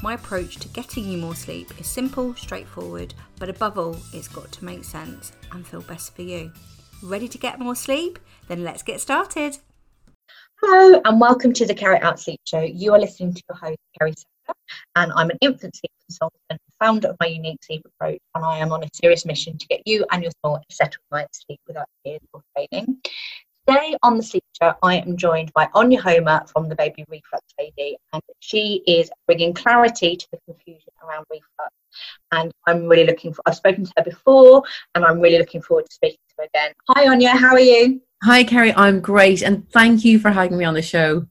My approach to getting you more sleep is simple, straightforward, but above all, it's got to make sense and feel best for you. Ready to get more sleep? Then let's get started. Hello, and welcome to the Care It Out Sleep Show. You are listening to your host, Kerry Secker, and I'm an infant sleep consultant, founder of my unique sleep approach, and I am on a serious mission to get you and your small a settled night's sleep without tears or training. Today on the Sleep Show, I am joined by Aine Homer from the Baby Reflux Lady, and she is bringing clarity to the confusion around reflux. And I'm really looking for, I've spoken to her before, and I'm really looking forward to speaking to her again. Hi, Anya, how are you? Hi, Kerry, I'm great, and thank you for having me on the show.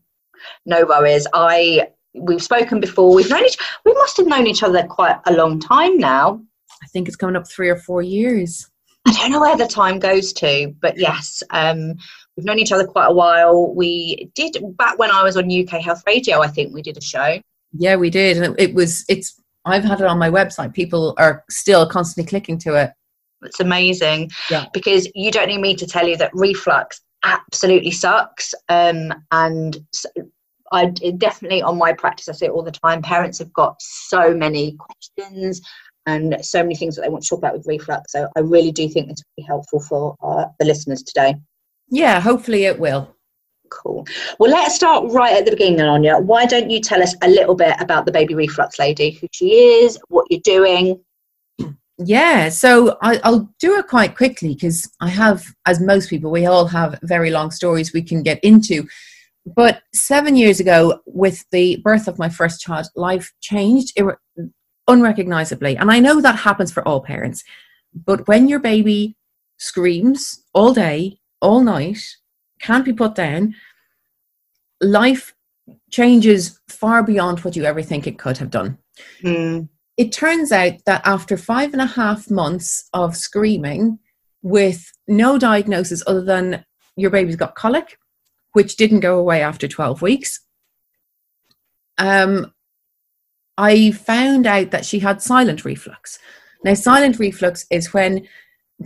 No worries. I we've spoken before. We've known each, we must have known each other quite a long time now. I think it's coming up three or four years. I don't know where the time goes to, but yes, um, we've known each other quite a while. We did back when I was on UK Health Radio. I think we did a show. Yeah, we did, and it, it was. It's. I've had it on my website. People are still constantly clicking to it. It's amazing Yeah. because you don't need me to tell you that reflux absolutely sucks. Um, and s- I it definitely on my practice, I say it all the time. Parents have got so many questions and so many things that they want to talk about with reflux. So I really do think this will be helpful for uh, the listeners today. Yeah, hopefully it will. Cool. Well, let's start right at the beginning, then, Aine. Why don't you tell us a little bit about the baby reflux lady, who she is, what you're doing? Yeah, so I, I'll do it quite quickly because I have, as most people, we all have very long stories we can get into. But seven years ago, with the birth of my first child, life changed ir- unrecognizably. And I know that happens for all parents. But when your baby screams all day, all night, can't be put down, life changes far beyond what you ever think it could have done Hmm. it turns out that after five and a half months of screaming with no diagnosis other than your baby's got colic, which didn't go away after 12 weeks, um, I found out that she had silent reflux. Now, silent reflux is when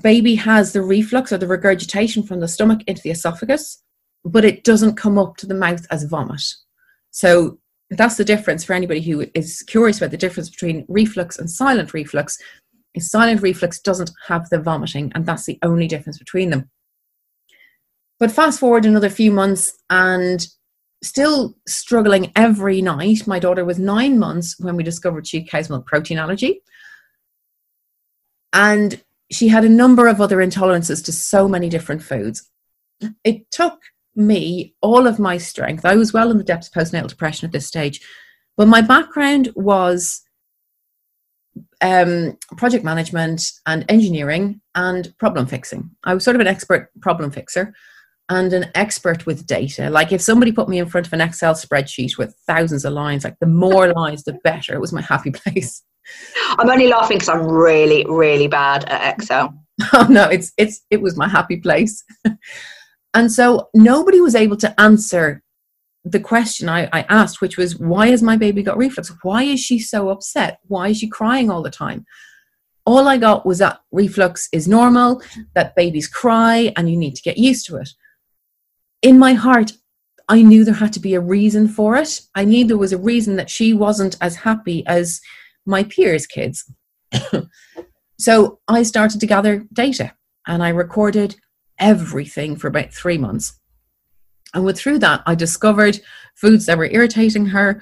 baby has the reflux or the regurgitation from the stomach into the esophagus, but it doesn't come up to the mouth as vomit. So that's the difference for anybody who is curious about the difference between reflux and silent reflux is silent reflux doesn't have the vomiting and that's the only difference between them. But fast forward another few months and still struggling every night. My daughter was nine months when we discovered she had cow's milk protein allergy. And she had a number of other intolerances to so many different foods it took me all of my strength. I was well in the depths of postnatal depression at this stage, but my background was um, project management and engineering and problem fixing. I was sort of an expert problem fixer and an expert with data. Like if somebody put me in front of an Excel spreadsheet with thousands of lines, like the more lines, the better. It was my happy place. I'm only laughing because I'm really, really bad at Excel. oh no, it's it's it was my happy place. and so nobody was able to answer the question I, I asked, which was, why has my baby got reflux? Why is she so upset? Why is she crying all the time? All I got was that reflux is normal, that babies cry, and you need to get used to it. In my heart, I knew there had to be a reason for it. I knew there was a reason that she wasn't as happy as my peers' kids. so I started to gather data and I recorded everything for about three months. And with through that, I discovered foods that were irritating her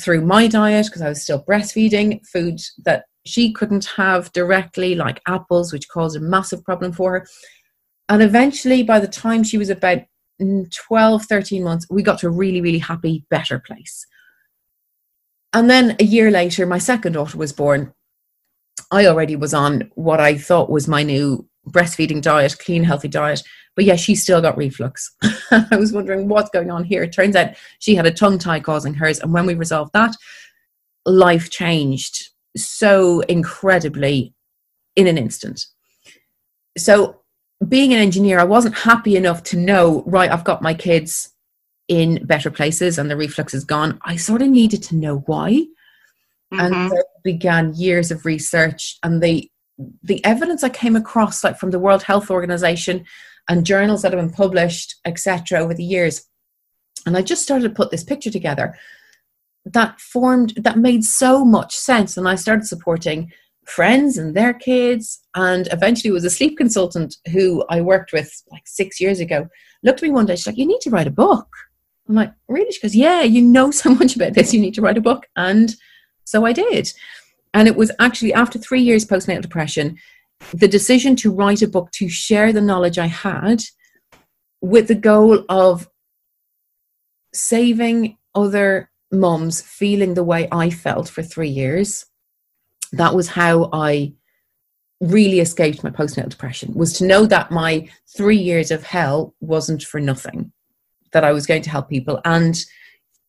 through my diet because I was still breastfeeding, food that she couldn't have directly, like apples, which caused a massive problem for her. And eventually, by the time she was about mm, 12, 13 months, we got to a really, really happy, better place. And then a year later, my second daughter was born. I already was on what I thought was my new breastfeeding diet, clean, healthy diet. But yeah, she still got reflux. I was wondering what's going on here. It turns out she had a tongue tie causing hers. And when we resolved that, life changed so incredibly in an instant. So, being an engineer, I wasn't happy enough to know, right, I've got my kids in better places and the reflux is gone. I sort of needed to know why. Mm-hmm. And so began years of research and the the evidence I came across like from the World Health Organization and journals that have been published, etc., over the years. And I just started to put this picture together that formed that made so much sense. And I started supporting friends and their kids, and eventually was a sleep consultant who I worked with like six years ago. Looked at me one day, she's like, "You need to write a book." I'm like, "Really?" She goes, "Yeah, you know so much about this. You need to write a book." And so I did. And it was actually after three years postnatal depression, the decision to write a book to share the knowledge I had with the goal of saving other moms feeling the way I felt for three years. That was how I really escaped my postnatal depression was to know that my three years of hell wasn't for nothing that i was going to help people and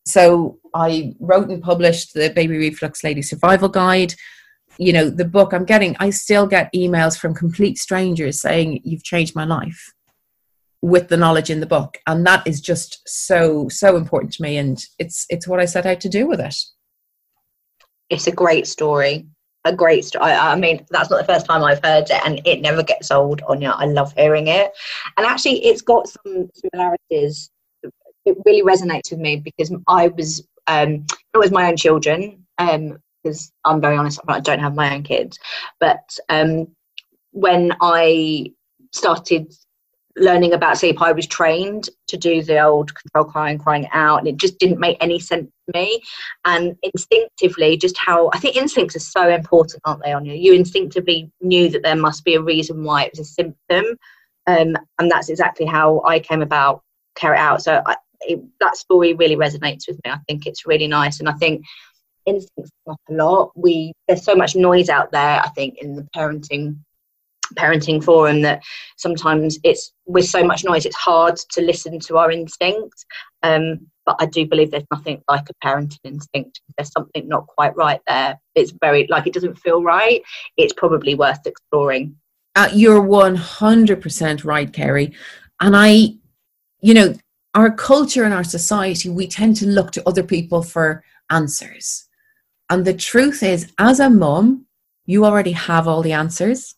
so I wrote and published the Baby Reflux Lady Survival Guide. You know, the book I'm getting, I still get emails from complete strangers saying, You've changed my life with the knowledge in the book. And that is just so, so important to me. And it's it's what I set out to do with it. It's a great story. A great story. I, I mean, that's not the first time I've heard it, and it never gets old on you. I love hearing it. And actually, it's got some similarities it really resonates with me because I was um, it was my own children um, because I'm very honest I don't have my own kids but um, when I started learning about sleep I was trained to do the old control crying crying out and it just didn't make any sense to me and instinctively just how I think instincts are so important aren't they on you you instinctively knew that there must be a reason why it was a symptom um, and that's exactly how I came about care it out so I, it, that story really resonates with me. I think it's really nice, and I think instincts come up a lot. We there's so much noise out there. I think in the parenting parenting forum that sometimes it's with so much noise it's hard to listen to our instincts um, but i do believe there's nothing like a parenting instinct. If there's something not quite right there it's very like it doesn't feel right it's probably worth exploring. Uh, you're 100% right kerry. And i you know our culture and our society, we tend to look to other people for answers. And the truth is, as a mum, you already have all the answers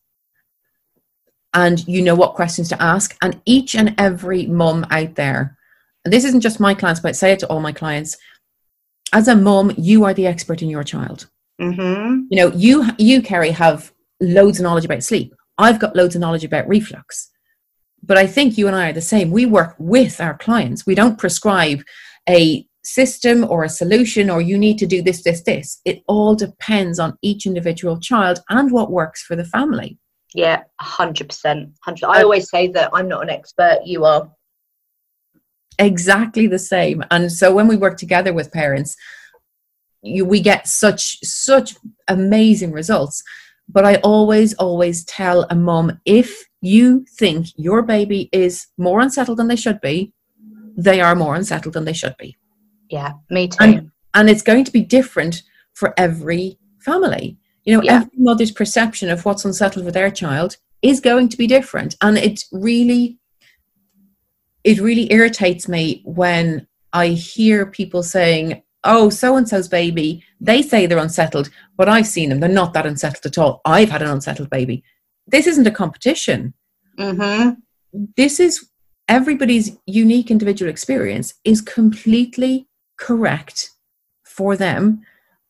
and you know what questions to ask. And each and every mum out there, and this isn't just my clients, but I say it to all my clients as a mum, you are the expert in your child. Mm-hmm. You know, you, you, Kerry, have loads of knowledge about sleep. I've got loads of knowledge about reflux but I think you and I are the same. We work with our clients. We don't prescribe a system or a solution or you need to do this, this, this. It all depends on each individual child and what works for the family. Yeah, 100%. 100 I always say that I'm not an expert, you are. Exactly the same. And so when we work together with parents, you, we get such such amazing results but I always, always tell a mom if you think your baby is more unsettled than they should be, they are more unsettled than they should be. Yeah, me too. And, and it's going to be different for every family. You know, yeah. every mother's perception of what's unsettled with their child is going to be different. And it really, it really irritates me when I hear people saying, oh, so and so's baby, they say they're unsettled, but I've seen them. They're not that unsettled at all. I've had an unsettled baby. This isn't a competition. Mm-hmm. This is everybody's unique individual experience is completely correct for them.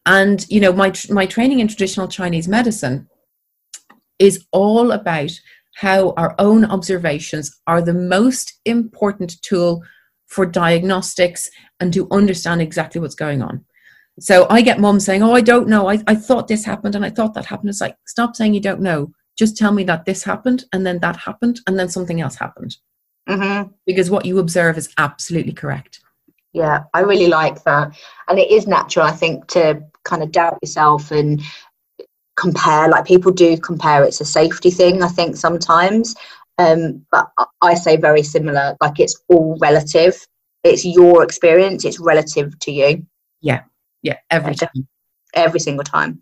And, you know, my, my training in traditional Chinese medicine is all about how our own observations are the most important tool for diagnostics and to understand exactly what's going on. So I get mom saying, Oh, I don't know. I, I thought this happened and I thought that happened. It's like, stop saying you don't know. Just tell me that this happened and then that happened and then something else happened. Mm-hmm. Because what you observe is absolutely correct. Yeah, I really like that. And it is natural, I think, to kind of doubt yourself and compare. Like people do compare, it's a safety thing, I think, sometimes. Um, but I say very similar, like it's all relative. It's your experience, it's relative to you. Yeah, yeah, every time. Every single time.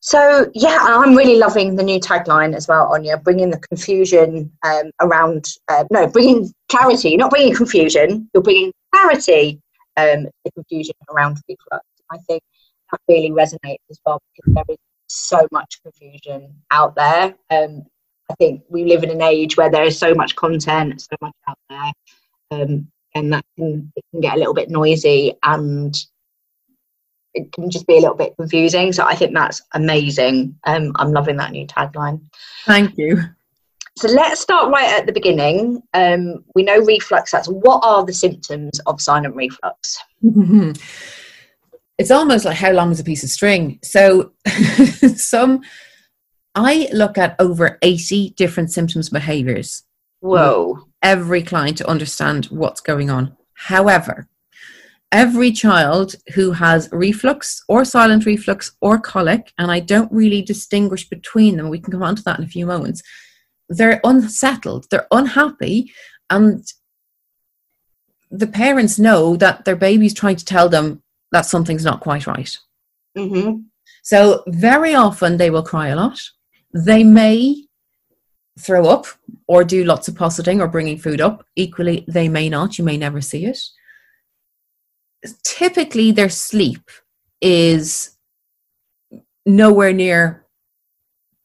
So yeah, I'm really loving the new tagline as well, Aine, bringing the confusion um, around. Uh, no, bringing clarity, not bringing confusion. You're bringing clarity, um, the confusion around reflux. I think that really resonates as well because there is so much confusion out there. Um, I think we live in an age where there is so much content, so much out there, um, and that can, it can get a little bit noisy and it can just be a little bit confusing. So I think that's amazing. Um, I'm loving that new tagline. Thank you. So let's start right at the beginning. Um, we know reflux. That's what are the symptoms of silent reflux? it's almost like how long is a piece of string. So some I look at over 80 different symptoms behaviors. Whoa. Every client to understand what's going on. However, every child who has reflux or silent reflux or colic, and I don't really distinguish between them, we can come on to that in a few moments, they're unsettled, they're unhappy, and the parents know that their baby's trying to tell them that something's not quite right. Mm-hmm. So, very often they will cry a lot. They may throw up or do lots of posseting or bringing food up. Equally, they may not. You may never see it. Typically, their sleep is nowhere near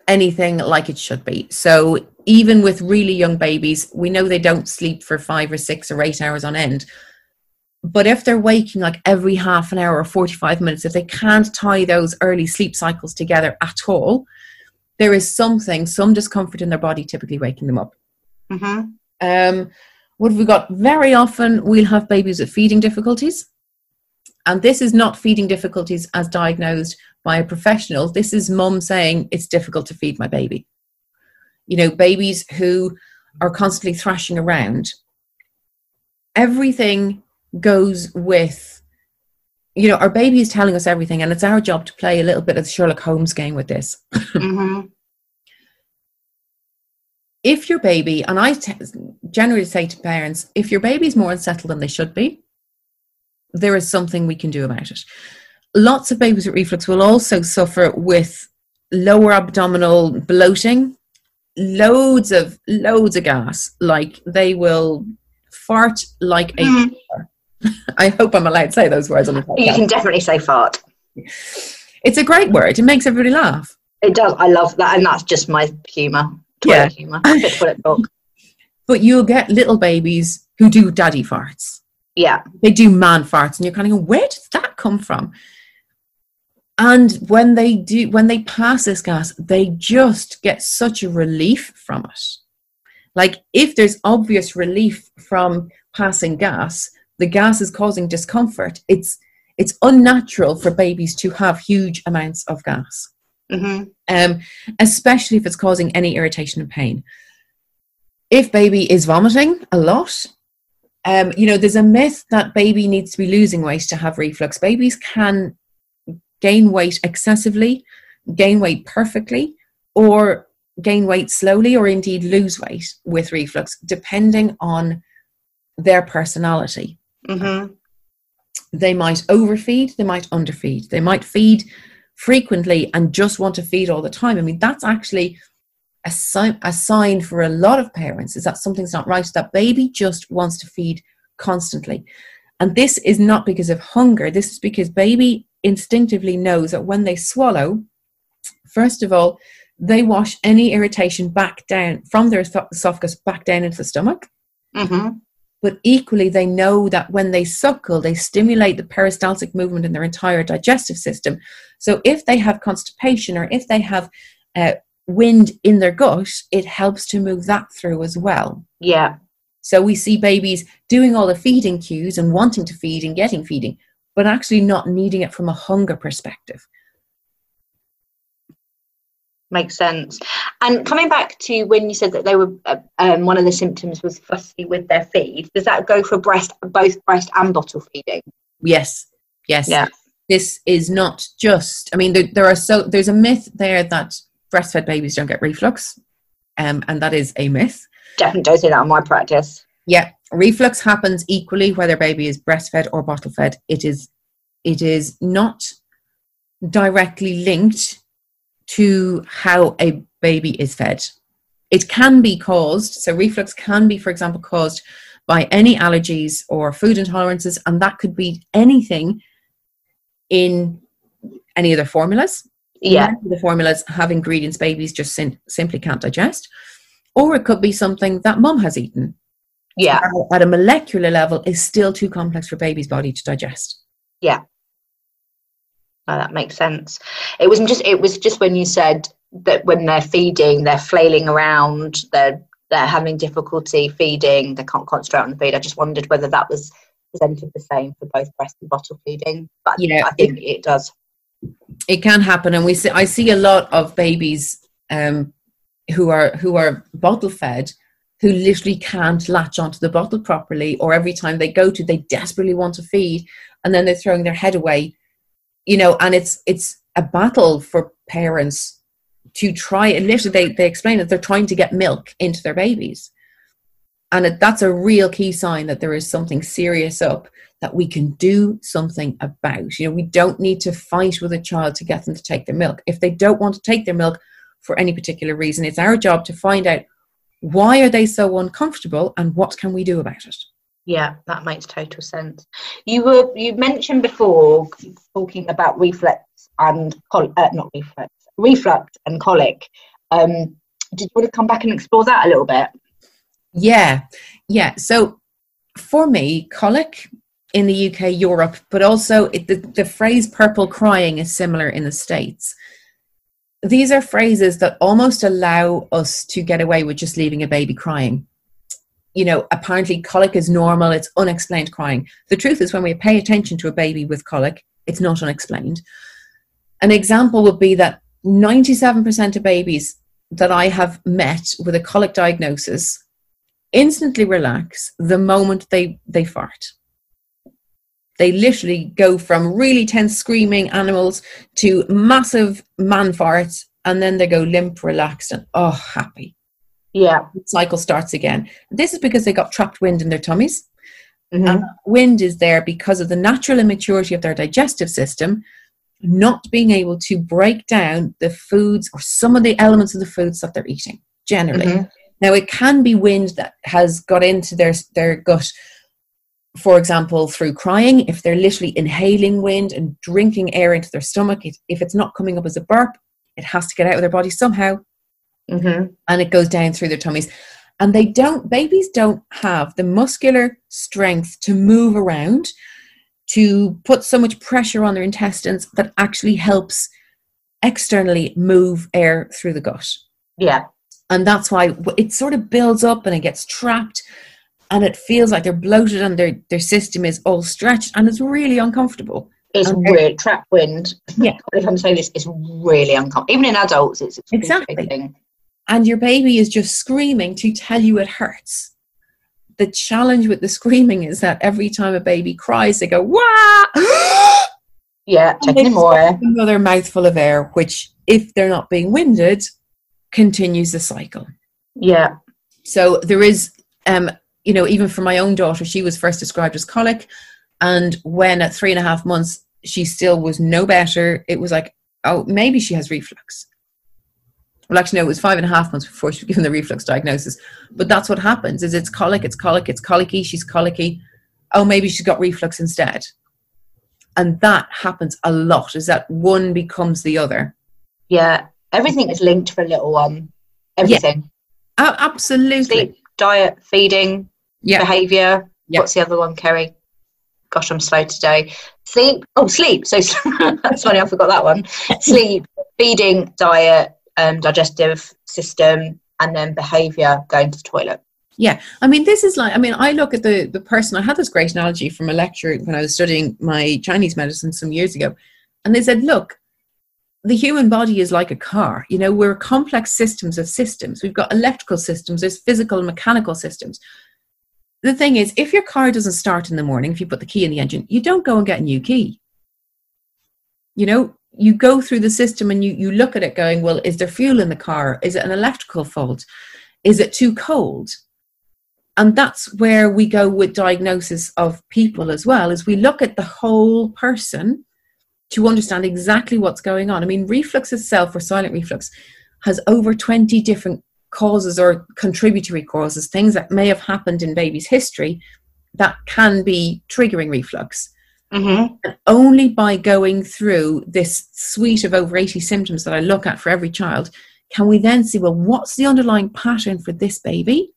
anything like it should be. So, even with really young babies, we know they don't sleep for five or six or eight hours on end. But if they're waking like every half an hour or 45 minutes, if they can't tie those early sleep cycles together at all, there is something, some discomfort in their body typically waking them up. Mm-hmm. Um, what have we got? Very often we'll have babies with feeding difficulties. And this is not feeding difficulties as diagnosed by a professional. This is mum saying it's difficult to feed my baby. You know, babies who are constantly thrashing around. Everything goes with, you know, our baby is telling us everything, and it's our job to play a little bit of the Sherlock Holmes game with this. Mm-hmm. if your baby, and I t- generally say to parents, if your baby's more unsettled than they should be, there is something we can do about it. Lots of babies with reflux will also suffer with lower abdominal bloating, loads of loads of gas. Like they will fart like a. Mm. I hope I'm allowed to say those words on the podcast. You can definitely say fart. It's a great word. It makes everybody laugh. It does. I love that, and that's just my humour. Yeah. Humour. Toilet talk. But you'll get little babies who do daddy farts. Yeah. they do man farts and you're kind of going where does that come from and when they do when they pass this gas they just get such a relief from it like if there's obvious relief from passing gas the gas is causing discomfort it's it's unnatural for babies to have huge amounts of gas Mm-hmm. um, especially if it's causing any irritation and pain. If baby is vomiting a lot, um, you know, there's a myth that baby needs to be losing weight to have reflux. Babies can gain weight excessively, gain weight perfectly, or gain weight slowly, or indeed lose weight with reflux, depending on their personality Mm-hmm. they might overfeed, they might underfeed, they might feed frequently and just want to feed all the time. I mean, that's actually a sign, a sign for a lot of parents is that something's not right. That baby just wants to feed constantly. And this is not because of hunger. This is because baby instinctively knows that when they swallow, first of all, they wash any irritation back down from their esophagus back down into the stomach Mm-hmm. but equally they know that when they suckle they stimulate the peristaltic movement in their entire digestive system so if they have constipation or if they have uh, wind in their gut it helps to move that through as well Yeah. so we see babies doing all the feeding cues and wanting to feed and getting feeding but actually not needing it from a hunger perspective Makes sense. And coming back to when you said that they were, uh, um, one of the symptoms was fussy with their feed. Does that go for breast, both breast and bottle feeding? yes yes Yeah. this is not just i mean there, there are so there's a myth there that breastfed babies don't get reflux um, and that is a myth Definitely don't say that on my practice. Yeah reflux happens equally whether baby is breastfed or bottle fed it is it is not directly linked to how a baby is fed. It can be caused, so reflux can be, for example, caused by any allergies or food intolerances, and that could be anything in any of the formulas. Yeah. The formulas have ingredients babies just sim- simply can't digest, or it could be something that mum has eaten. Yeah. At a molecular level, is still too complex for baby's body to digest. No, that makes sense. It wasn't just. It was just when you said that when they're feeding, they're flailing around. They're they're having difficulty feeding. They can't concentrate on the feed. I just wondered whether that was presented the same for both breast and bottle feeding. But Yeah, I think it, does. it can happen and we see i see a lot of babies um who are who are bottle fed who literally can't latch onto the bottle properly or every time they go to they desperately want to feed and then they're throwing their head away you know and it's it's a battle for parents to try and literally they, they explain that they're trying to get milk into their babies and it, that's a real key sign that there is something serious up that we can do something about. You know, we don't need to fight with a child to get them to take their milk. If they don't want to take their milk for any particular reason, it's our job to find out why are they so uncomfortable and what can we do about it. Yeah, that makes total sense. You were you mentioned before talking about reflex and col- uh, not reflex, reflux and colic. Um, did you want to come back and explore that a little bit? Yeah, yeah. So for me, colic in the UK, Europe, but also it, the, the phrase purple crying is similar in the States. These are phrases that almost allow us to get away with just leaving a baby crying. You know, apparently colic is normal, it's unexplained crying. The truth is, when we pay attention to a baby with colic, it's not unexplained. An example would be that 97% of babies that I have met with a colic diagnosis instantly relax the moment they they fart they literally go from really tense screaming animals to massive man farts and then they go limp relaxed and oh happy Yeah. the cycle starts again this is because they got trapped wind in their tummies Mhm. and wind is there because of the natural immaturity of their digestive system not being able to break down the foods or some of the elements of the foods that they're eating generally Mhm. now, it can be wind that has got into their their gut, for example, through crying. If they're literally inhaling wind and drinking air into their stomach, it, if it's not coming up as a burp, it has to get out of their body somehow, Mhm. and it goes down through their tummies. And they don't. Babies don't have the muscular strength to move around, to put so much pressure on their intestines that actually helps externally move air through the gut Yeah. and that's why it sort of builds up and it gets trapped and it feels like they're bloated and their, their system is all stretched and it's really uncomfortable It's Okay. weird. Trap wind. Yeah. If I'm saying this, it's really uncomfortable. Even in adults, it's Exactly. and your baby is just screaming to tell you it hurts the challenge with the screaming is that every time a baby cries they go wah Yeah. Taking more another mouthful of air which if they're not being winded continues the cycle Yeah. So there is, um, you know, even for my own daughter, she was first described as colic, and when at three and a half months she still was no better, it was like, oh, maybe she has reflux. Well, actually, no, it was five and a half months before she was given the reflux diagnosis. But that's what happens: is it's colic, it's colic, it's colicky. She's colicky. Oh, maybe she's got reflux instead. And that happens a lot. Is that one becomes the other? Yeah. Everything is linked for a little one. Everything. A- absolutely. Sleep, diet, feeding, Yeah. behavior. Yeah. What's the other one, Kerry? Gosh, I'm slow today. Sleep. Oh, sleep. So that's funny. I forgot that one. Sleep, feeding, diet, um, digestive system, and then behavior. Going to the toilet. Yeah, I mean, this is like, I mean, I look at the the person. I had this great analogy from a lecture when I was studying my Chinese medicine some years ago, and they said, look, the human body is like a car. You know, we're complex systems of systems. We've got electrical systems. There's physical and mechanical systems. The thing is, if your car doesn't start in the morning, if you put the key in the engine, you don't go and get a new key. You know, you go through the system and you you look at it, going, well, is there fuel in the car? Is it an electrical fault? Is it too cold? and that's where we go with diagnosis of people as well is we look at the whole person to understand exactly what's going on. I mean, reflux itself or silent reflux has over 20 different causes or contributory causes, things that may have happened in baby's history that can be triggering reflux. Mm-hmm. And only by going through this suite of over 80 symptoms that I look at for every child can we then see, well, what's the underlying pattern for this baby?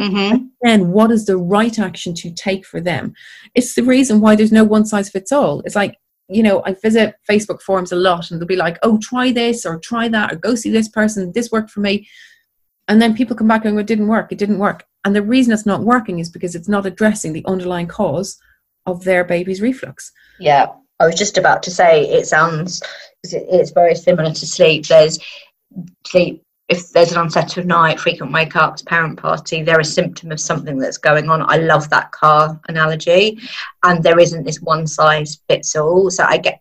Mm-hmm. Then what is the right action to take for them? It's the reason why there's no one size fits all. It's like, you know, I visit Facebook forums a lot and they'll be like, oh, try this or try that or go see this person. This worked for me. And then people come back and go, it didn't work. It didn't work. And the reason it's not working is because it's not addressing the underlying cause of their baby's reflux. Yeah, I was just about to say it sounds it's very similar to sleep. There's sleep if there's an unsettled night, frequent wake ups, parent party, they're a symptom of something that's going on. I love that car analogy, and there isn't this one size fits all. So I get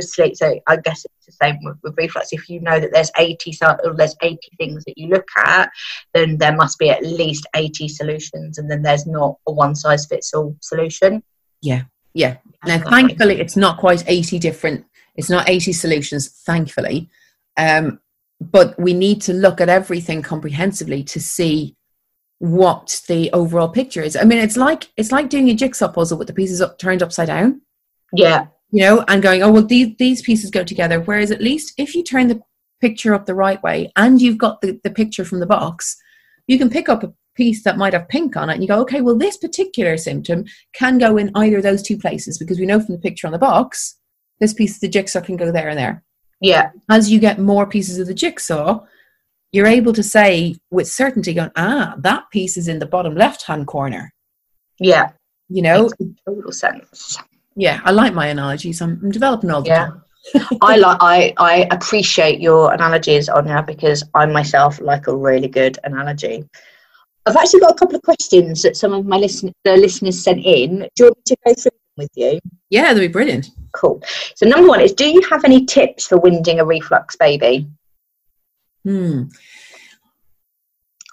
sleep. So I guess it's the same with, with reflux. If you know that there's 80 or there's 80 things that you look at, then there must be at least 80 solutions, and then there's not a one size fits all solution. Yeah, yeah. Now, thankfully, it's not quite 80 different. It's not 80 solutions. Thankfully. Um, but we need to look at everything comprehensively to see what the overall picture is. I mean, it's like it's like doing a jigsaw puzzle with the pieces up, turned upside down. Yeah, you know, and going, oh well, these these pieces go together. Whereas at least if you turn the picture up the right way and you've got the, the picture from the box, you can pick up a piece that might have pink on it and you go, okay, well, this particular symptom can go in either of those two places because we know from the picture on the box, this piece of the jigsaw can go there and there. Yeah. As you get more pieces of the jigsaw, you're able to say with certainty, going, ah, that piece is in the bottom left hand corner. Yeah. You know? Total sense. Yeah, I like my analogies. I'm, I'm developing all the Yeah. time. I like I, I appreciate your analogies on here because I myself like a really good analogy. I've actually got a couple of questions that some of my listen the listeners sent in. Do you want me to go through them with you? Yeah, that'd be brilliant. Cool. So number one is do you have any tips for winding a reflux baby? Hmm.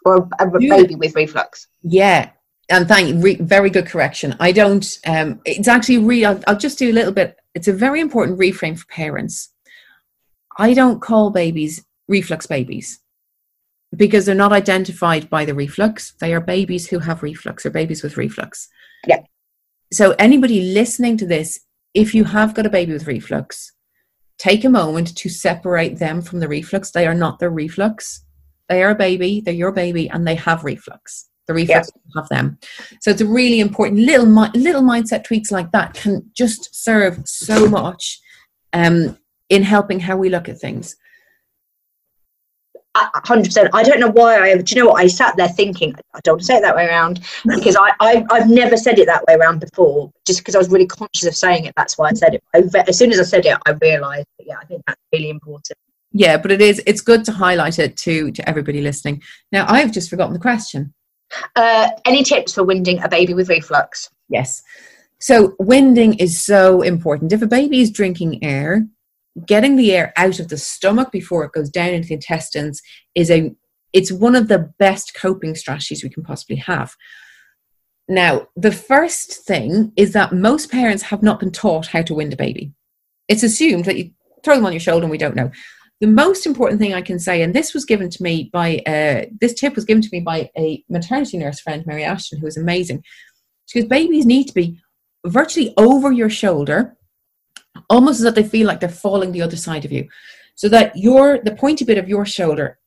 Or a, a baby with reflux? Yeah, and thank re- very good correction. I don't. Um, it's actually re. I'll, I'll just do a little bit. It's a very important reframe for parents. I don't call babies reflux babies because they're not identified by the reflux. They are babies who have reflux or babies with reflux. Yeah. So anybody listening to this, if you have got a baby with reflux, take a moment to separate them from the reflux. They are not their reflux. They are a baby. They're your baby, and they have reflux. The reflux have them. So it's a really important little little mindset tweaks like that can just serve so much um, in helping how we look at things. Hundred percent. I don't know why I. Do you know what I sat there thinking? I don't want to say it that way around because I, I I've never said it that way around before. Just because I was really conscious of saying it, that's why I said it. I, as soon as I said it, I realised. that, Yeah, I think that's really important. Yeah, but it is it's good to highlight it to to everybody listening. Now I've just forgotten the question. Uh, any tips for winding a baby with reflux? Yes. So winding is so important. If a baby is drinking air, getting the air out of the stomach before it goes down into the intestines is a it's one of the best coping strategies we can possibly have. Now, the first thing is that most parents have not been taught how to wind a baby. It's assumed that you throw them on your shoulder and we don't know. The most important thing I can say, and this was given to me by uh, this tip was given to me by a maternity nurse friend, Mary Ashton, who is amazing. She goes, babies need to be virtually over your shoulder, almost as if they feel like they're falling the other side of you. So that your the pointy bit of your shoulder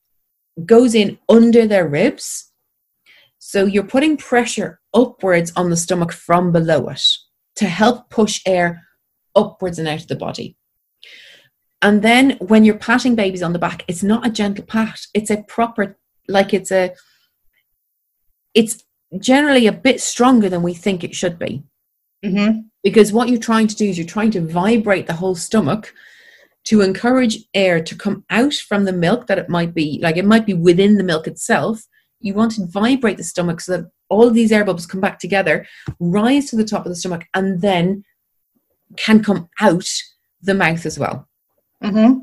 goes in under their ribs. So you're putting pressure upwards on the stomach from below it to help push air upwards and out of the body. And then when you're patting babies on the back, it's not a gentle pat. It's a proper, like it's a, it's generally a bit stronger than we think it should be. Mm-hmm. Because what you're trying to do is you're trying to vibrate the whole stomach to encourage air to come out from the milk that it might be, like it might be within the milk itself. You want to vibrate the stomach so that all of these air bubbles come back together, rise to the top of the stomach, and then can come out the mouth as well. Mm-hmm.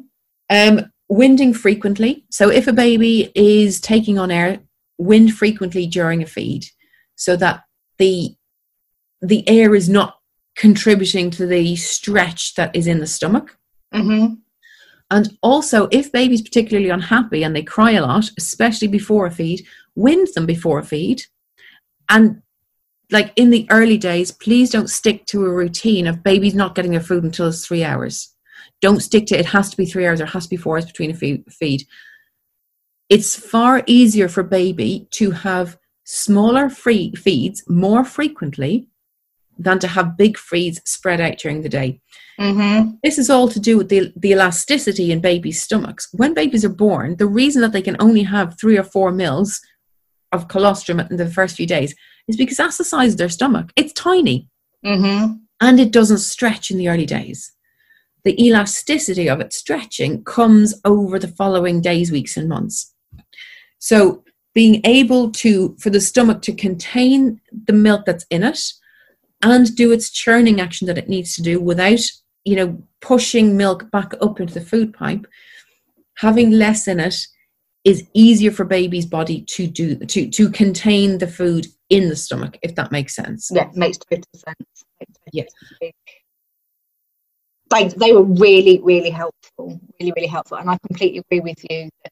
Um, winding frequently. So if a baby is taking on air, wind frequently during a feed, so that the the air is not contributing to the stretch that is in the stomach. Mm-hmm. And also, if baby's particularly unhappy and they cry a lot, especially before a feed, wind them before a feed. And like in the early days, please don't stick to a routine of babies not getting their food until it's three hours. Don't stick to it has to be three hours or it has to be four hours between a feed. It's far easier for baby to have smaller free feeds more frequently than to have big feeds spread out during the day. Mm-hmm. This is all to do with the, the elasticity in babies' stomachs. When babies are born, the reason that they can only have three or four mils of colostrum in the first few days is because that's the size of their stomach. It's tiny. Mm-hmm. And it doesn't stretch in the early days. The elasticity of it stretching comes over the following days, weeks, and months. So being able to, for the stomach to contain the milk that's in it and do its churning action that it needs to do without, you know, pushing milk back up into the food pipe, having less in it is easier for baby's body to do to to contain the food in the stomach if that makes sense Yeah, makes total sense. Yes. sense. Thanks. They were really, really helpful. Really, really helpful. And I completely agree with you that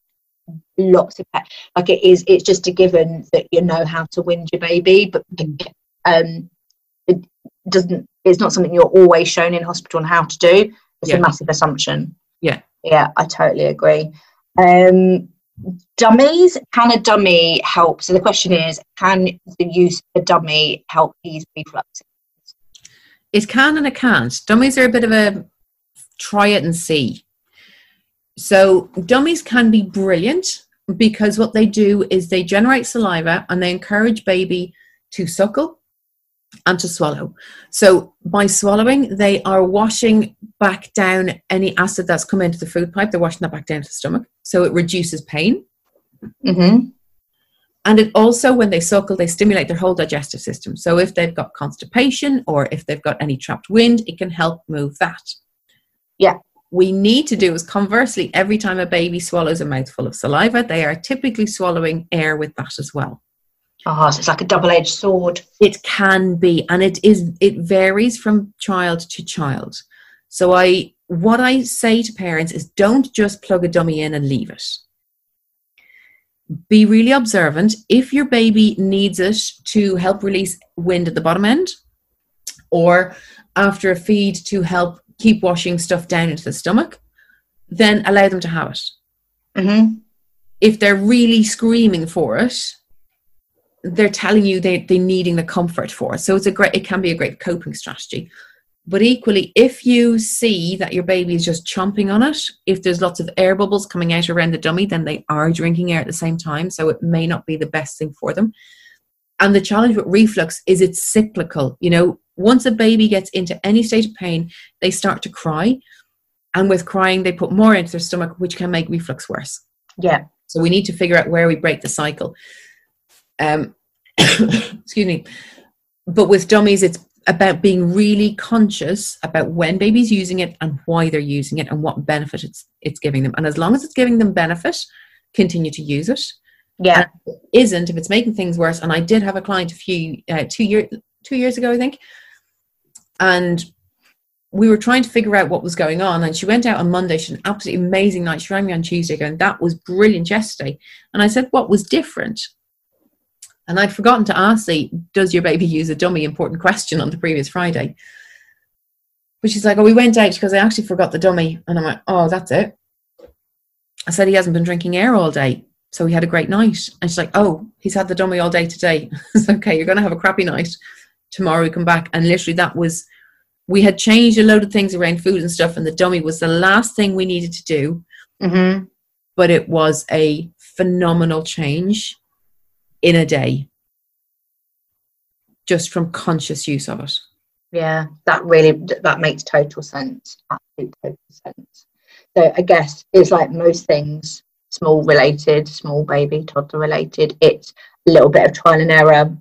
lots of like it is it's just a given that you know how to wind your baby, but um it doesn't it's not something you're always shown in hospital on how to do. It's Yeah. a massive assumption. Yeah. Yeah, I totally agree. Um dummies can a dummy help so the question is can the use of a dummy help ease reflux it can and it can't. Dummies are a bit of a try it and see. So dummies can be brilliant because what they do is they generate saliva and they encourage baby to suckle and to swallow. So by swallowing they are washing back down any acid that's come into the food pipe. They're washing that back down to the stomach. So it reduces pain. Mm-hmm. And it also, when they suckle, they stimulate their whole digestive system. So if they've got constipation or if they've got any trapped wind, it can help move that. Yeah. We need to do is conversely, every time a baby swallows a mouthful of saliva, they are typically swallowing air with that as well. oh so it's like a double-edged sword It can be, and it is it varies from child to child. So I what I say to parents is don't just plug a dummy in and leave it. Be really observant. If your baby needs it to help release wind at the bottom end, or after a feed to help keep washing stuff down into the stomach, then allow them to have it mm-hmm. if they're really screaming for it, they're telling you they, they're needing the comfort for it. So it's a great, it can be a great coping strategy. But equally, if you see that your baby is just chomping on it, if there's lots of air bubbles coming out around the dummy, then they are drinking air at the same time. So it may not be the best thing for them. And the challenge with reflux is it's cyclical. You know, once a baby gets into any state of pain, they start to cry. And with crying, they put more into their stomach, which can make reflux worse. yeah So we need to figure out where we break the cycle. Um, excuse me. But with dummies, it's about being really conscious about when baby's using it and why they're using it and what benefit it's it's giving them. And as long as it's giving them benefit, continue to use it. yeah Isn't if it's making things worse. And I did have a client a few uh, two year two years ago, I think, and we were trying to figure out what was going on. And she went out on Monday. She had an absolutely amazing night. She rang me on Tuesday going, That was brilliant yesterday. And I said, What was different? And I'd forgotten to ask the Does your baby use a dummy? important question on the previous Friday. But she's like, Oh, we went out because I actually forgot the dummy. And I'm like, Oh, that's it. I said, He hasn't been drinking air all day. So he had a great night. And she's like, Oh, he's had the dummy all day today. it's okay, you're going to have a crappy night. Tomorrow we come back. And literally, that was we had changed a load of things around food and stuff, and the dummy was the last thing we needed to do, mm-hmm. but it was a phenomenal change in a day just from conscious use of it. yeah that really that makes total sense absolute total sense so i guess it's like most things small related small baby toddler related it's a little bit of trial and error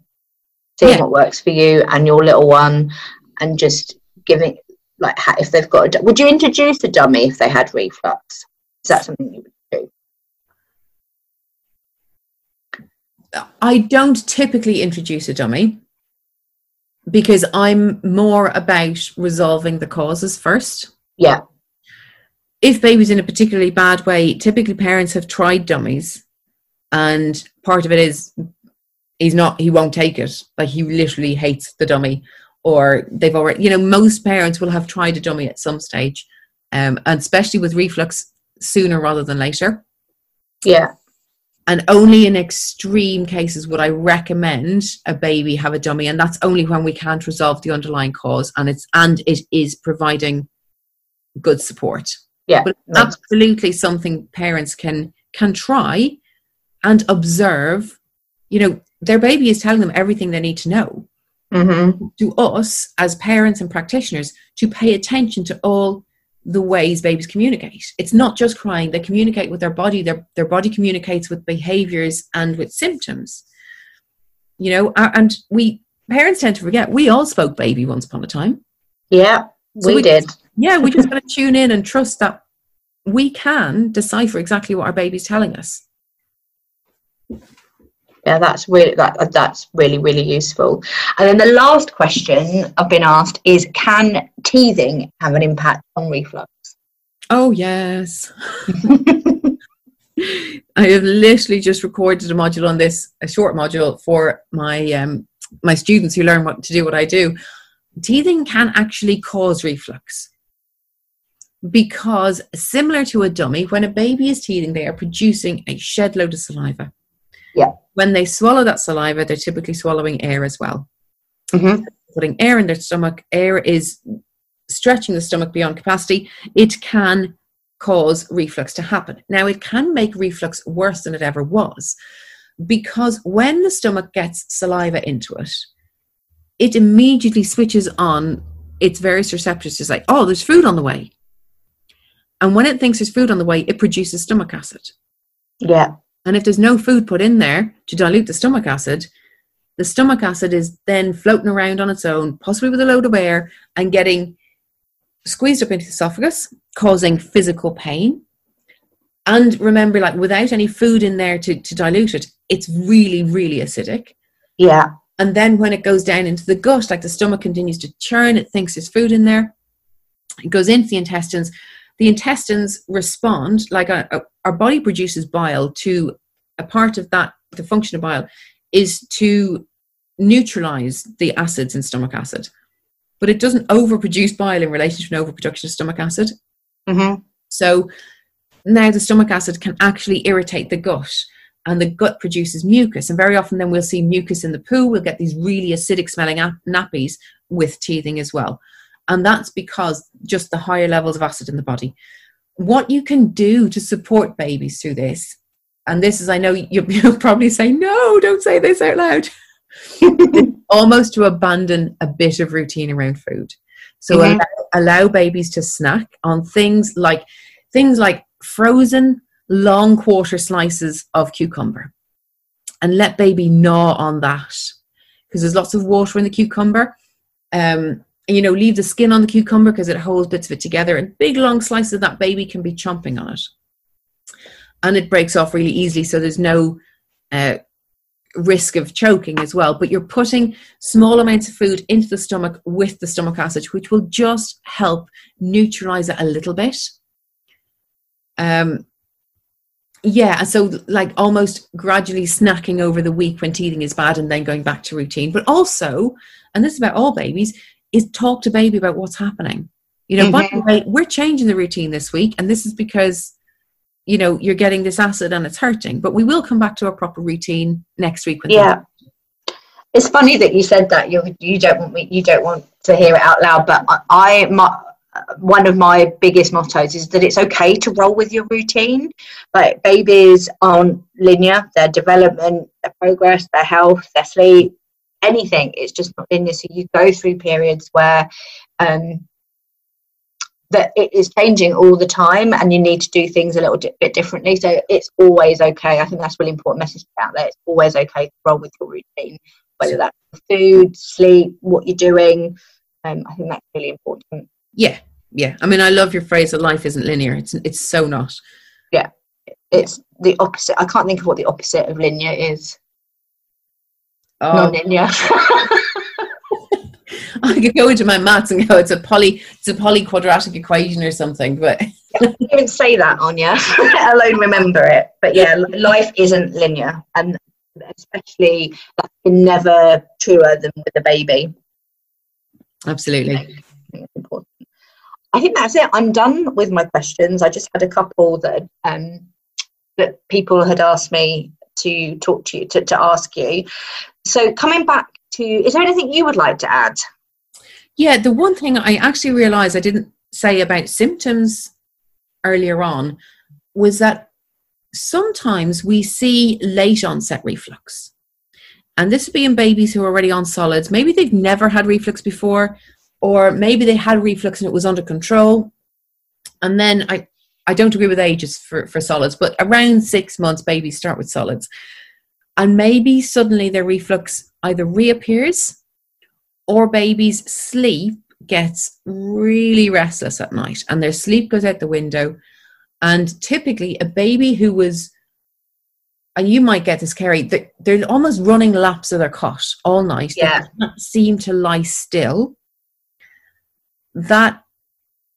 seeing Yeah. what works for you and your little one and just giving like if they've got a would you introduce a dummy if they had reflux is that something you would do I don't typically introduce a dummy. because I'm more about resolving the causes first. Yeah. If baby's in a particularly bad way, typically parents have tried dummies, and part of it is he's not he won't take it. Like he literally hates the dummy, or they've already you know most parents will have tried a dummy at some stage, um, and especially with reflux sooner rather than later. Yeah. And only in extreme cases would I recommend a baby have a dummy, and that's only when we can't resolve the underlying cause and it's and it is providing good support. Yeah. But makes- absolutely something parents can can try and observe. You know, their baby is telling them everything they need to know. Mhm. To us as parents and practitioners to pay attention to all the ways babies communicate. It's not just crying, they communicate with their body, their, their body communicates with behaviors and with symptoms. You know, and we parents tend to forget we all spoke baby once upon a time. Yeah. So we, we- did. Yeah, we just got to tune in and trust that we can decipher exactly what our baby's telling us. Yeah, that's really that that's really really useful. And then the last question I've been asked is: Can teething have an impact on reflux? Oh, yes. I have literally just recorded a module on this, a short module for my um, my students who learn what to do what I do. Teething can actually cause reflux because, similar to a dummy, when a baby is teething, they are producing a shed load of saliva. Yeah. When they swallow that saliva, they're typically swallowing air as well. Mhm. Putting air in their stomach, air is stretching the stomach beyond capacity. It can cause reflux to happen. Now, it can make reflux worse than it ever was because when the stomach gets saliva into it, it immediately switches on its various receptors to say, oh, there's food on the way. And when it thinks there's food on the way, it produces stomach acid. Yeah. And if there's no food put in there to dilute the stomach acid, the stomach acid is then floating around on its own, possibly with a load of air, and getting squeezed up into the esophagus, causing physical pain. And remember, like without any food in there to, to dilute it, it's really, really acidic. Yeah. And then when it goes down into the gut, like the stomach continues to churn, it thinks there's food in there. It goes into the intestines. The intestines respond, like a, a- our body produces bile to a part of that, the function of bile is to neutralize the acids in stomach acid. But it doesn't overproduce bile in relation to an overproduction of stomach acid. hmm So now the stomach acid can actually irritate the gut, and the gut produces mucus. And very often, then we'll see mucus in the poo. We'll get these really acidic smelling nappies with teething as well. And that's because just the higher levels of acid in the body. What you can do to support babies through this, and this is, I know you- you'll probably say, no, don't say this out loud, almost to abandon a bit of routine around food. So Mhm. allow, allow babies to snack on things like things like frozen long quarter slices of cucumber and let baby gnaw on that because there's lots of water in the cucumber um, you know leave the skin on the cucumber because it holds bits of it together and big long slices of that baby can be chomping on it. And it breaks off really easily so there's no uh, risk of choking as well. But you're putting small amounts of food into the stomach with the stomach acid which will just help neutralize it a little bit. Um yeah and so like almost gradually snacking over the week when teething is bad and then going back to routine. But also and this is about all babies is talk to baby about what's happening you know by the mm-hmm. way we're changing the routine this week and this is because you know you're getting this acid and it's hurting but we will come back to a proper routine next week Yeah. It's funny that you said that you you don't want me you don't want to hear it out loud, but I, I my one of my biggest mottos is that it's okay to roll with your routine. Like babies aren't linear; their development, their progress, their health, their sleep, anything. It's just not linear. So you go through periods where um, that it is changing all the time, and you need to do things a little di- bit differently. So it's always okay. I think that's really important message out there. It's always okay to roll with your routine, whether that's food, sleep, what you're doing. Um, I think that's really important. yeah yeah i mean i love your phrase that life isn't linear it's it's so not Yeah, It's the opposite. I can't think of what the opposite of linear is. Oh Non-linear. I could go into my maths and go, it's a poly, it's a polyquadratic equation or something. But I didn't even say that, Aine, let alone remember it. But yeah, life isn't linear, and especially that's never truer than with a baby. Absolutely. I think, important. I think that's it. I'm done with my questions. I just had a couple that um, that people had asked me to talk to you to, to ask you. So coming back to, is there anything you would like to add? Yeah, the one thing I actually realised I didn't say about symptoms earlier on was that sometimes we see late onset reflux. And this would be in babies who are already on solids. Maybe they've never had reflux before, or maybe they had reflux and it was under control. And then I, I don't agree with ages for, for solids, but around six months, babies start with solids. And maybe suddenly their reflux either reappears or babies' sleep gets really restless at night and their sleep goes out the window. And typically, a baby who was, and you might get this, Kerry, they're, they're almost running laps of their cot all night. Yeah. They can't seem to lie still. That,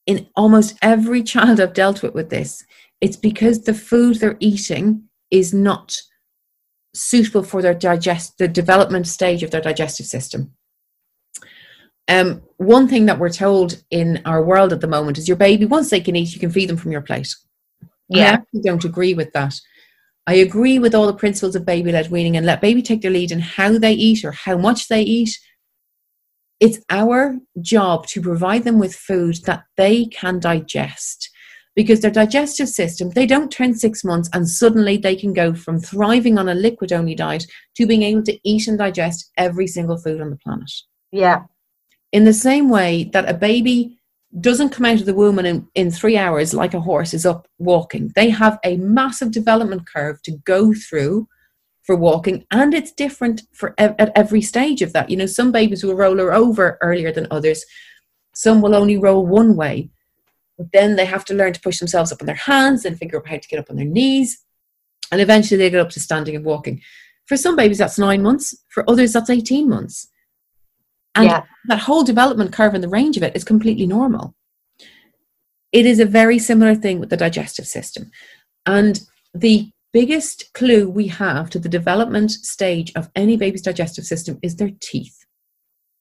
in almost every child I've dealt with with this, it's because the food they're eating is not suitable for their digest the development stage of their digestive system. Um, one thing that we're told in our world at the moment is your baby, once they can eat, you can feed them from your plate. Yeah. I actually don't agree with that. I agree with all the principles of baby led weaning and let baby take their lead in how they eat or how much they eat. It's our job to provide them with food that they can digest because their digestive system, they don't turn six months and suddenly they can go from thriving on a liquid only diet to being able to eat and digest every single food on the planet. Yeah. In the same way that a baby doesn't come out of the womb and in, in three hours, like a horse is up walking, they have a massive development curve to go through for walking, and it's different for ev- at every stage of that. You know, some babies will roll over earlier than others, some will only roll one way. Then they have to learn to push themselves up on their hands and figure out how to get up on their knees. And eventually they get up to standing and walking. For some babies, that's nine months. For others, that's 18 months. And Yeah. that whole development curve and the range of it is completely normal. It is a very similar thing with the digestive system. And the biggest clue we have to the development stage of any baby's digestive system is their teeth.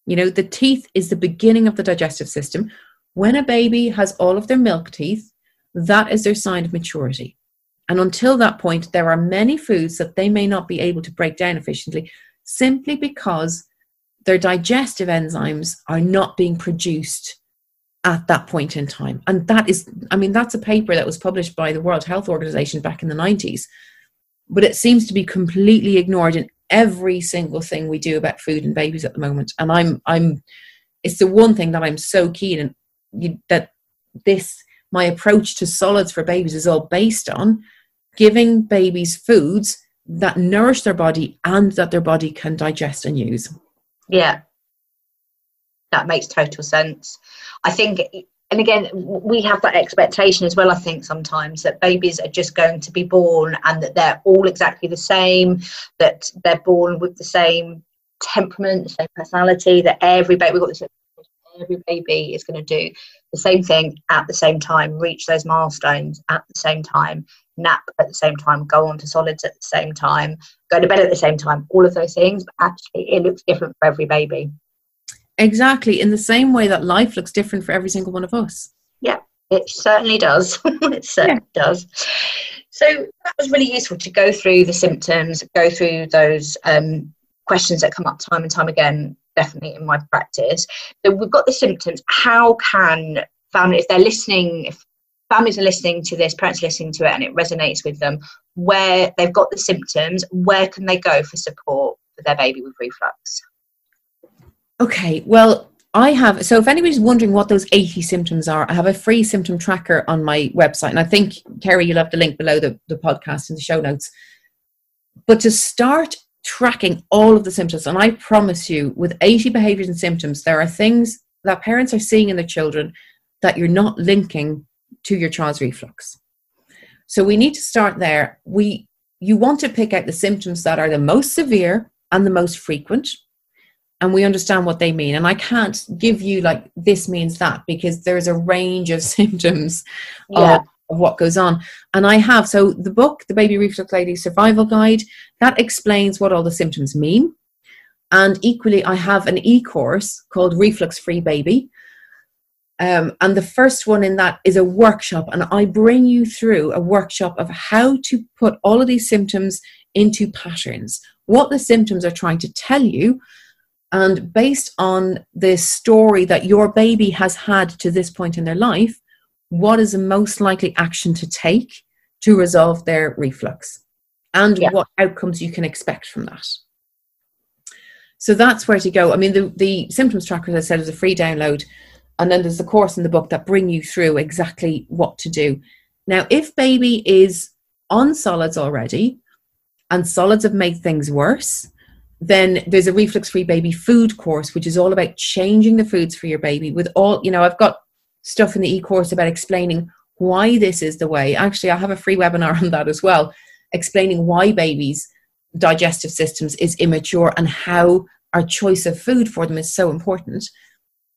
You know, the teeth is the beginning of the digestive system. When a baby has all of their milk teeth, that is their sign of maturity. And until that point, there are many foods that they may not be able to break down efficiently simply because their digestive enzymes are not being produced at that point in time. And that is, I mean, that's a paper that was published by the World Health Organization back in the 90s. But it seems to be completely ignored in every single thing we do about food and babies at the moment. And I'm, I'm, it's the one thing that I'm so keen and you, that this, my approach to solids for babies is all based on giving babies foods that nourish their body and that their body can digest and use. Yeah. That makes total sense. I think, and again, we have that expectation as well, I think, sometimes that babies are just going to be born and that they're all exactly the same, that they're born with the same temperament, the same personality, that every baby, we've got this every baby is going to do the same thing at the same time, reach those milestones at the same time, nap at the same time, go on to solids at the same time, go to bed at the same time, all of those things. But actually, it looks different for every baby. Exactly, in the same way that life looks different for every single one of us. Yeah, it certainly does. it certainly does. So that was really useful to go through the symptoms, go through those um, questions that come up time and time again, definitely in my practice. So we've got the symptoms. How can families, if they're listening, if families are listening to this, parents are listening to it, and it resonates with them, where they've got the symptoms, where can they go for support for their baby with reflux? Okay, well, I have. So, if anybody's wondering what those 80 symptoms are, I have a free symptom tracker on my website. And I think, Kerry, you'll have the link below the, the podcast in the show notes. But to start tracking all of the symptoms, and I promise you, with 80 behaviors and symptoms, there are things that parents are seeing in their children that you're not linking to your child's reflux. So, we need to start there. We you want to pick out the symptoms that are the most severe and the most frequent and we understand what they mean. And I can't give you like this means that because there's a range of symptoms Yeah. of, of what goes on. And I have so the book, the Baby Reflux Lady Survival Guide, that explains what all the symptoms mean. And equally, I have an e-course called Reflux Free Baby. Um, and the first one in that is a workshop, and I bring you through a workshop of how to put all of these symptoms into patterns, what the symptoms are trying to tell you, and based on the story that your baby has had to this point in their life, what is the most likely action to take to resolve their reflux, and Yeah. what outcomes you can expect from that. So that's where to go. I mean, the, the symptoms tracker, as I said, is a free download. And then there's the course in the book that bring you through exactly what to do. Now, if baby is on solids already and solids have made things worse, then there's a reflux free baby food course, which is all about changing the foods for your baby with all, you know, I've got stuff in the e course about explaining why this is the way. Actually, I have a free webinar on that as well, explaining why babies' digestive systems is immature and how our choice of food for them is so important.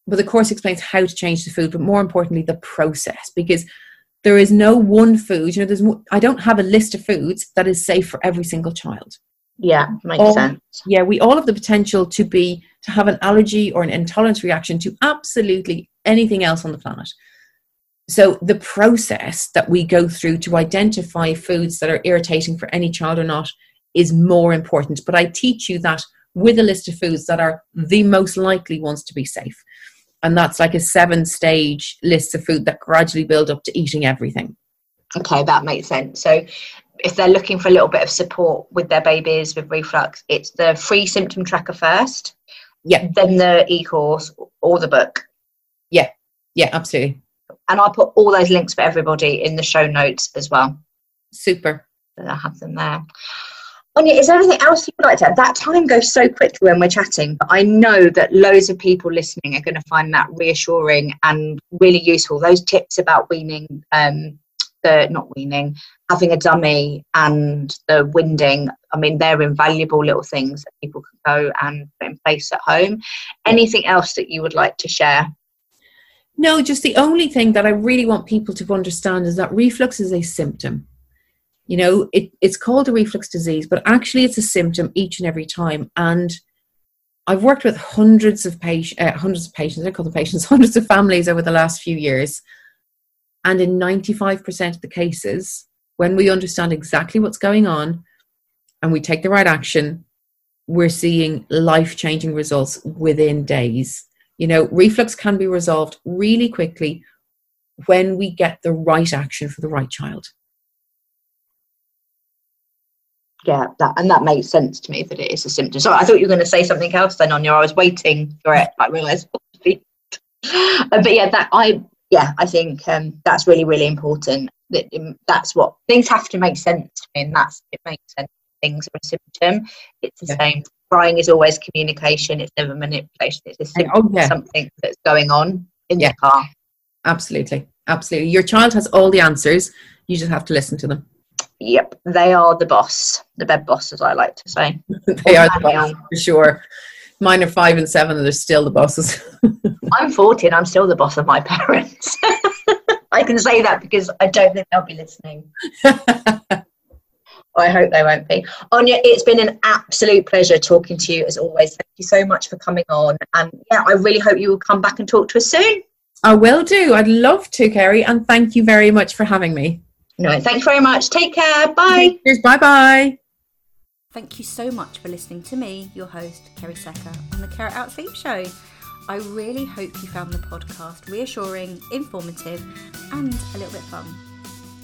But the course explains how to change the food, but more importantly, the process, because there is no one food. You know, there's I don't have a list of foods that is safe for every single child. Yeah, makes sense. Yeah, we all have the potential to be to have an allergy or an intolerance reaction to absolutely anything else on the planet. So the process that we go through to identify foods that are irritating for any child or not is more important. But I teach you that with a list of foods that are the most likely ones to be safe. And that's like a seven stage list of food that gradually build up to eating everything. Okay, that makes sense. So, if they're looking for a little bit of support with their babies with reflux, it's the free symptom tracker first, Yeah, then the e course or the book. yeah, Yeah, absolutely. And I'll put all those links for everybody in the show notes as well. Super. So I have them there. Aine, is there anything else you'd like to add? That time goes so quickly when we're chatting, but I know that loads of people listening are going to find that reassuring and really useful. Those tips about weaning, um, the not weaning, having a dummy and the winding. I mean, they're invaluable little things that people can go and put in place at home. Anything else that you would like to share? No, just the only thing that I really want people to understand is that reflux is a symptom. You know, it, it's called a reflux disease, but actually it's a symptom each and every time. And I've worked with hundreds of patients, uh, hundreds of patients, I call them patients, hundreds of families over the last few years. And in 95% of the cases, when we understand exactly what's going on and we take the right action, we're seeing life changing results within days. You know, reflux can be resolved really quickly when we get the right action for the right child. Yeah, that and that makes sense to me that it is a symptom. So I thought you were going to say something else then, Aine. I was waiting for it. I realised. But yeah, that I yeah, I think um, that's really really important. That um, that's what things have to make sense to me, and that's it makes sense. Things are a symptom. It's the Yeah. same. Crying is always communication. It's never manipulation. It's a symptom Oh, yeah. something that's going on in Yeah. the car. Absolutely. Absolutely. Your child has all the answers. You just have to listen to them. Yep, they are the boss, the bed boss, as I like to say. they are the boss for sure. Mine are five and seven, and they're still the bosses. I'm 40 and I'm still the boss of my parents. I can say that because I don't think they'll be listening. I hope they won't be. Aine, it's been an absolute pleasure talking to you as always. Thank you so much for coming on. And yeah, I really hope you will come back and talk to us soon. I will do. I'd love to, Kerry, and thank you very much for having me. No, thank you very much. Take care. Bye. Cheers. Bye bye. Thank you so much for listening to me, your host, Kerry Secker, on the Carrot Out Sleep Show. I really hope you found the podcast reassuring, informative, and a little bit fun.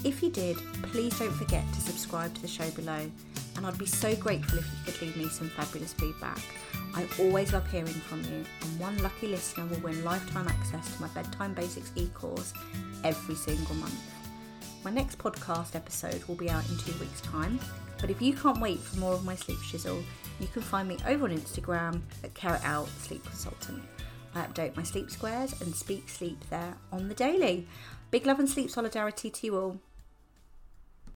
If you did, please don't forget to subscribe to the show below, and I'd be so grateful if you could leave me some fabulous feedback. I always love hearing from you, and one lucky listener will win lifetime access to my Bedtime Basics e course every single month. My next podcast episode will be out in two weeks' time, but if you can't wait for more of my sleep shizzle, you can find me over on Instagram at Carrot Out Sleep Consultant. I update my sleep squares and speak sleep there on the daily. Big love and sleep solidarity to you all.